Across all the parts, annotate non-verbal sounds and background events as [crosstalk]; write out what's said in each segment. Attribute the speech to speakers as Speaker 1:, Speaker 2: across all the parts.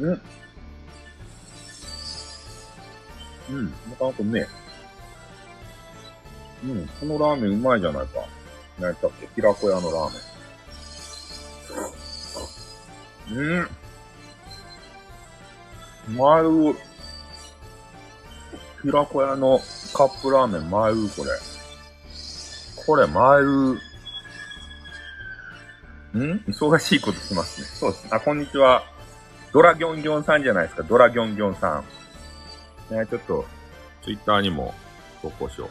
Speaker 1: うん。うん、なかなかうめえ。うん、このラーメンうまいじゃないか。何やったっけ？平子屋のラーメン。うん。まいう。平子屋のカップラーメン、まいう、これ。これ、まいう。ん？忙しいことしますね。そうですね。あ、こんにちは。ドラギョンギョンさんじゃないですか。ドラギョンギョンさん。ね、ちょっと、ツイッターにも投稿しよ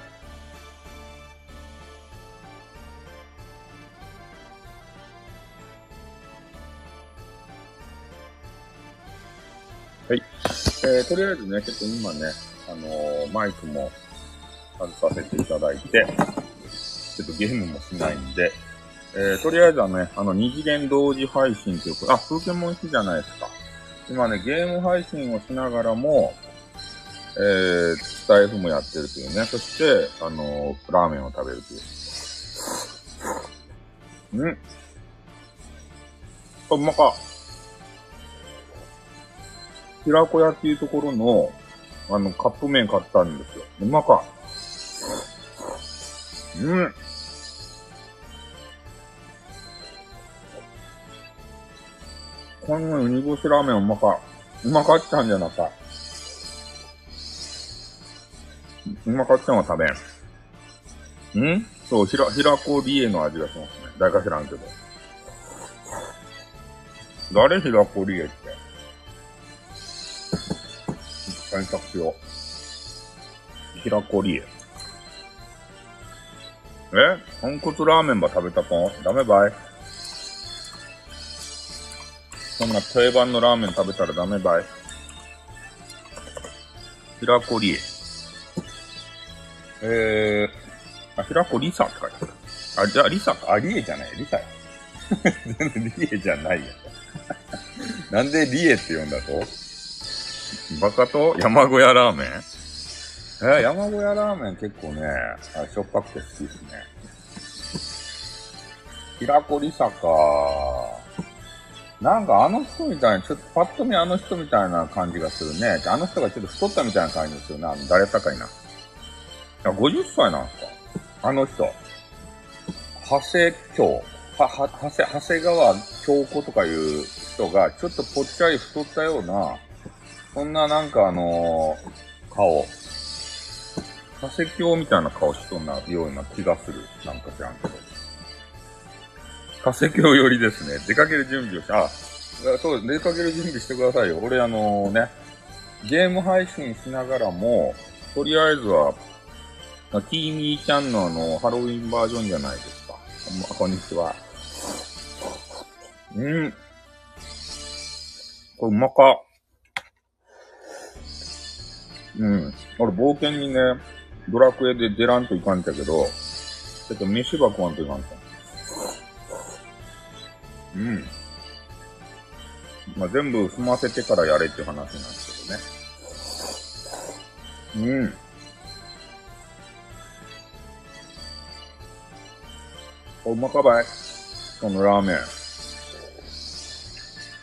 Speaker 1: う。はい。えー、とりあえずね、ちょっと今ね、あのーマイクも外させていただいて、ちょっとゲームもしないんで、えー、とりあえずはね、あの、二次元同時配信というか、あ、風景モン好きじゃないですか。今ね、ゲーム配信をしながらも、えー、スタイフもやってるというね。そして、あのーラーメンを食べるという。んあ、うまか。平子屋っていうところの、あの、カップ麺買ったんですよ。うまか。うん。この煮干しラーメンうまか。うまかったんじゃなか。うまかったんは食べん。ん？そう、ひら、平子理恵の味がしますね。誰か知らんけど。誰平子理恵って？検索しよう。平子理恵。え豚骨ラーメンば食べたぽんダメばい？そんな定番のラーメン食べたらダメばい平子理恵。えー、あ、平子リサって書いてある。あ、じゃあリサか。あ、リエじゃない。リサや。[laughs] 全然リエじゃないよ。なんでリエって呼んだと？バカと山小屋ラーメン？えー山小屋ラーメン結構ね、あしょっぱくて好きですね。平子リサか。なんかあの人みたいに、ちょっとパッと見あの人みたいな感じがするね。あの人がちょっと太ったみたいな感じですよね。あの、誰やったかいな。50歳なんすかあの人。長谷京。は、は、長谷、長谷川京子とかいう人が、ちょっとぽっちゃり太ったような、そんななんかあのー顔。長谷京みたいな顔しとんなような気がする。なんか知らんけど。長谷京寄りですね。出かける準備をし、あ、そうです。出かける準備してくださいよ。俺あのね、ゲーム配信しながらも、とりあえずは、ティーミーちゃんのあの、ハロウィンバージョンじゃないですか。こんばこんにちは。うん。これうまか。うん。俺冒険にね、ドラクエで出らんといかんだけど、ちょっと飯ば食わんといかんと。うん。まあ、全部済ませてからやれっていう話なんですけどね。うん。おうまかばいこのラーメン。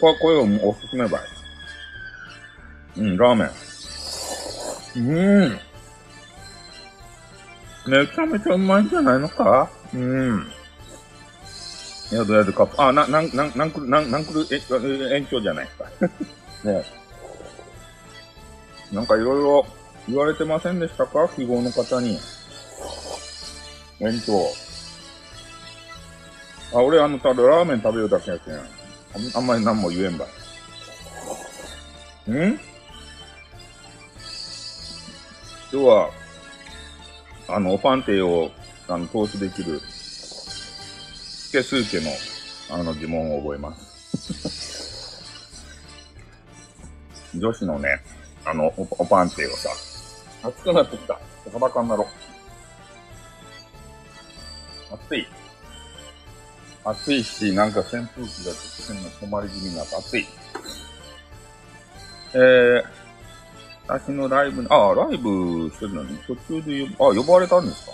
Speaker 1: これ、これをおすすめばい。うん、ラーメン。うん。めちゃめちゃうまいんじゃないのか？うん。やどやどカップ。あ、な、なん、なん、なんくる、なん、なんくる、え、延長じゃないですか。[laughs] ねなんかいろいろ言われてませんでしたか？記号の方に。延長。あ、俺あの、ただラーメン食べるだけやけん。あんあんまり何も言えんばい。ん？今日は、あの、おパンテイを、あの、投資できる、ケスーケの、あの、疑問を覚えます。女子のね、あの、おおパンテイをさ、熱くなってきた。裸になろう。暑い。暑いし、なんか扇風機がちょっと変な止まり気味になって暑い。えー、私のライブに、あ、ライブしてるのに途中で呼ば、あ、呼ばれたんですか？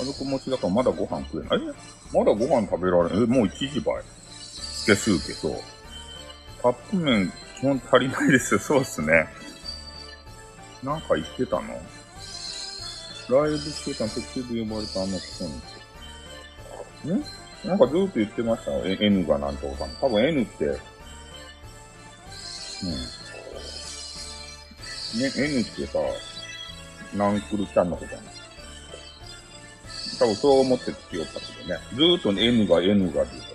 Speaker 1: 家族持ちだからまだご飯食えない？えまだご飯食べられないえ、もう1時ばい。スケスーケと。カップ麺、基本足りないですよ。[laughs] そうっすね。なんか言ってたの？ライブしてたの途中で呼ばれたあの人に。んなんかずーっと言ってました？よ。N がなんとかかん。多分 N って、うん。ね、N ってさ、ナンクルちゃんのことやな。多分そう思って聞きよったけどね。ずーっと N が N がって言うか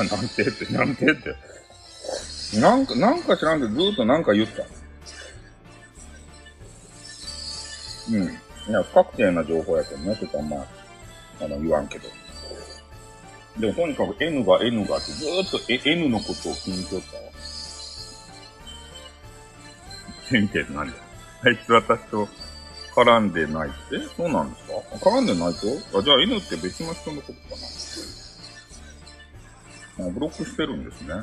Speaker 1: ら。ん？[laughs] なんてって、なんてって。なんか、なんか知らんけど、ずーっとなんか言った。うん。いや、不確定な情報やけどね、ちょっとあんま、あの、言わんけど。でもとにかく N が N がってずーっと N のことを気にしよったわ。ってみて何？あいつ私と絡んでないって？そうなんですか？絡んでないとあ、じゃあ N って別の人のことかな。あ、ブロックしてるんですね。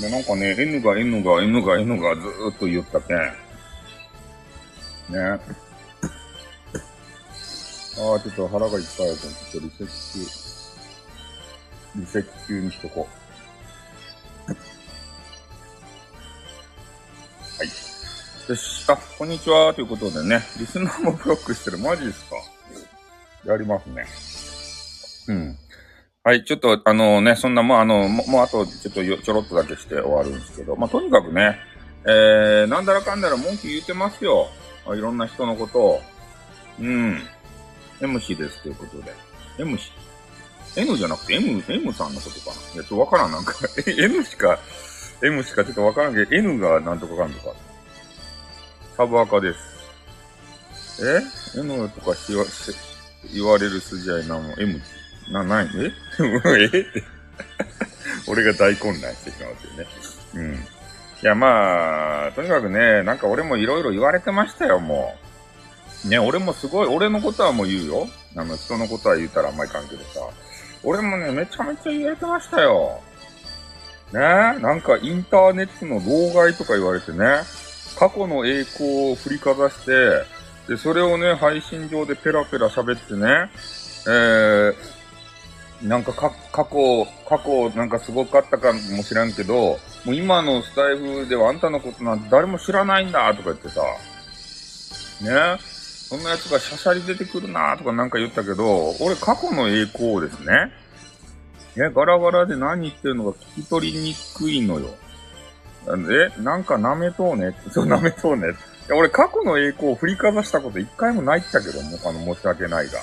Speaker 1: で、なんかね、N が N が N が N がずーっと言ったけん。ね。ああ、ちょっと腹がいっぱいやとちょっとリセット。リセッ中にしとこう。よし。あ、こんにちは。ということでね、リスナーもブロックしてる。マジですか？やりますね。うん。はい、ちょっと、あのね、そんな、もうあの、もうあと、ちょっとよちょろっとだけして終わるんですけど、まあ、とにかくね、えー、なんだらかんだら文句言ってますよ。いろんな人のことを。うん。MC ですということで。MC。N じゃなくて M、M さんのことかな？いや、ちょっとわからん。なんか [laughs] N しか、M しかちょっとわからんけど、N がなんとかかんとか。サブアカです。え ?N とかしわ、し、言われる筋合いなも M、な、ない、え？[laughs] え？って。俺が大混乱してしまうっていうね。うん。いや、まあ、とにかくね、なんか俺もいろいろ言われてましたよ、もう。ね、俺もすごい、俺のことはもう言うよ。あの、人のことは言ったらあんまりかんけどさ。俺もね、めちゃめちゃ言われてましたよ。ね？なんかインターネットの老害とか言われてね、過去の栄光を振りかざして、で、それをね、配信上でペラペラ喋ってね、えー、なんかか、過去、過去なんかすごかったかもしらんけど、もう今のスタイフではあんたのことなんて誰も知らないんだとか言ってさ、ねそんな奴がしゃしゃり出てくるなとかなんか言ったけど、俺過去の栄光をですね、え、ガラガラで何言ってるのか聞き取りにくいのよ。え、なんか舐めとうね [laughs] そう、舐めとうねいや、俺過去の栄光を振りかざしたこと一回もないったけども、あの、申し訳ないが。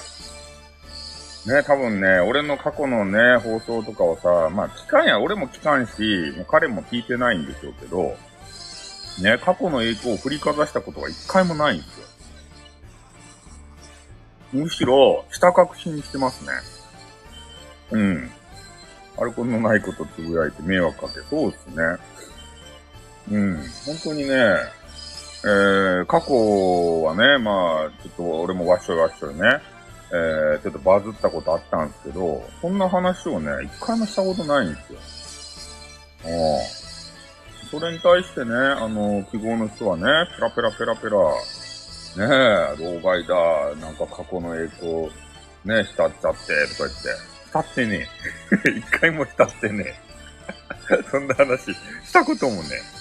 Speaker 1: ね、多分ね、俺の過去のね、放送とかをさ、まあ聞かんや、俺も聞かんし、もう彼も聞いてないんでしょうけど、ね、過去の栄光を振りかざしたことが一回もないんですよ。むしろ、下確信してますね。うん。アルコールのないことつぶやいて迷惑かけ。そうですね。うん。本当にね、えー、過去はね、まあ、ちょっと俺もわっしょいわっしょいね、えー、ちょっとバズったことあったんですけど、そんな話をね、一回もしたことないんですよ。うん。それに対してね、あの、記号の人はね、ペラペラペラペラ、ねえ、老害だ、なんか過去の栄光、ね、浸っちゃって、とか言って、浸ってねえ。[laughs] 一回も浸ってねえ。[laughs] そんな話したこともね。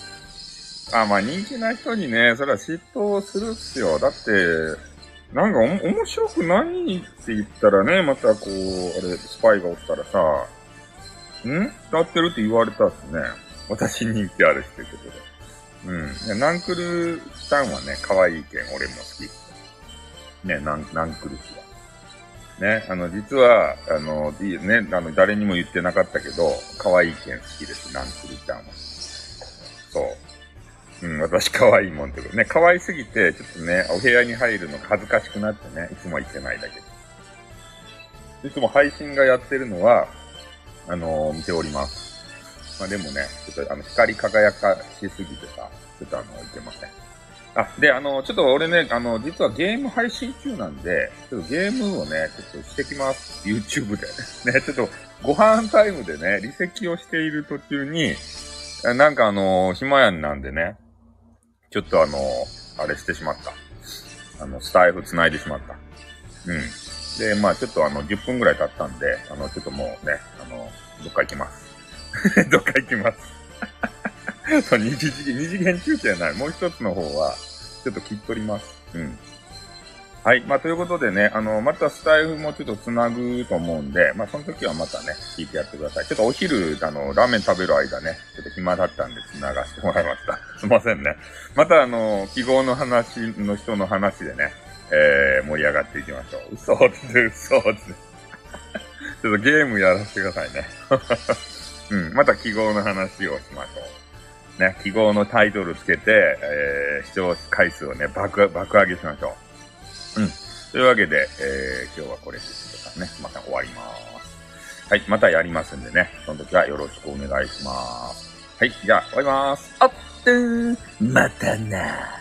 Speaker 1: あ、まあ人気な人にね、それは嫉妬するっすよ。だって、なんかお面白くないって言ったらね、またこう、あれ、スパイがおったらさ、ん？浸ってるって言われたっすね。私人気あるってことで。うん。ナンクルさんはね、可愛いけん、俺も好き。ね、ナン、ナンクル氏は。ね、あの、実は、あの、ね、あの、誰にも言ってなかったけど、可愛いけん好きです、ナンクルちゃんは。そう。うん、私可愛いもんってことね。可愛すぎて、ちょっとね、お部屋に入るの恥ずかしくなってね、いつも行ってないだけで。いつも配信がやってるのは、あのー、見ております。まあでもね、ちょっとあの、光り輝かしすぎてさ、ちょっとあの、いけません。あ、で、あの、ちょっと俺ね、あの、実はゲーム配信中なんで、ちょっとゲームをね、ちょっとしてきます。YouTube で。ね、ちょっとご飯タイムでね、離席をしている途中に、なんかあの、暇やんなんでね、ちょっとあの、あれしてしまった。あの、スタイフ繋いでしまった。うん。で、まあちょっとあの、10分ぐらい経ったんで、あの、ちょっともうね、あの、どっか行きます。[laughs] どっか行きます。[laughs] そう、二次元、二次元中継ない。もう一つの方は、ちょっと切っとります。うん。はい。まあ、ということでね、あの、またスタイフもちょっと繋ぐと思うんで、まあ、その時はまたね、聞いてやってください。ちょっとお昼、あの、ラーメン食べる間ね、ちょっと暇だったんで繋がしてもらいました。すいませんね。またあの、記号の話の人の話でね、えー、盛り上がっていきましょう。嘘って、嘘って。ちょっとゲームやらせてくださいね。[laughs] うん、また記号の話をしましょう。ね、記号のタイトルつけて、えー、視聴回数をね、爆、爆上げしましょう。うん。というわけで、えー、今日はこれでちょっとね、また終わります。はい、またやりますんでね、その時はよろしくお願いします。はい、じゃあ、終わります。あっ、またな。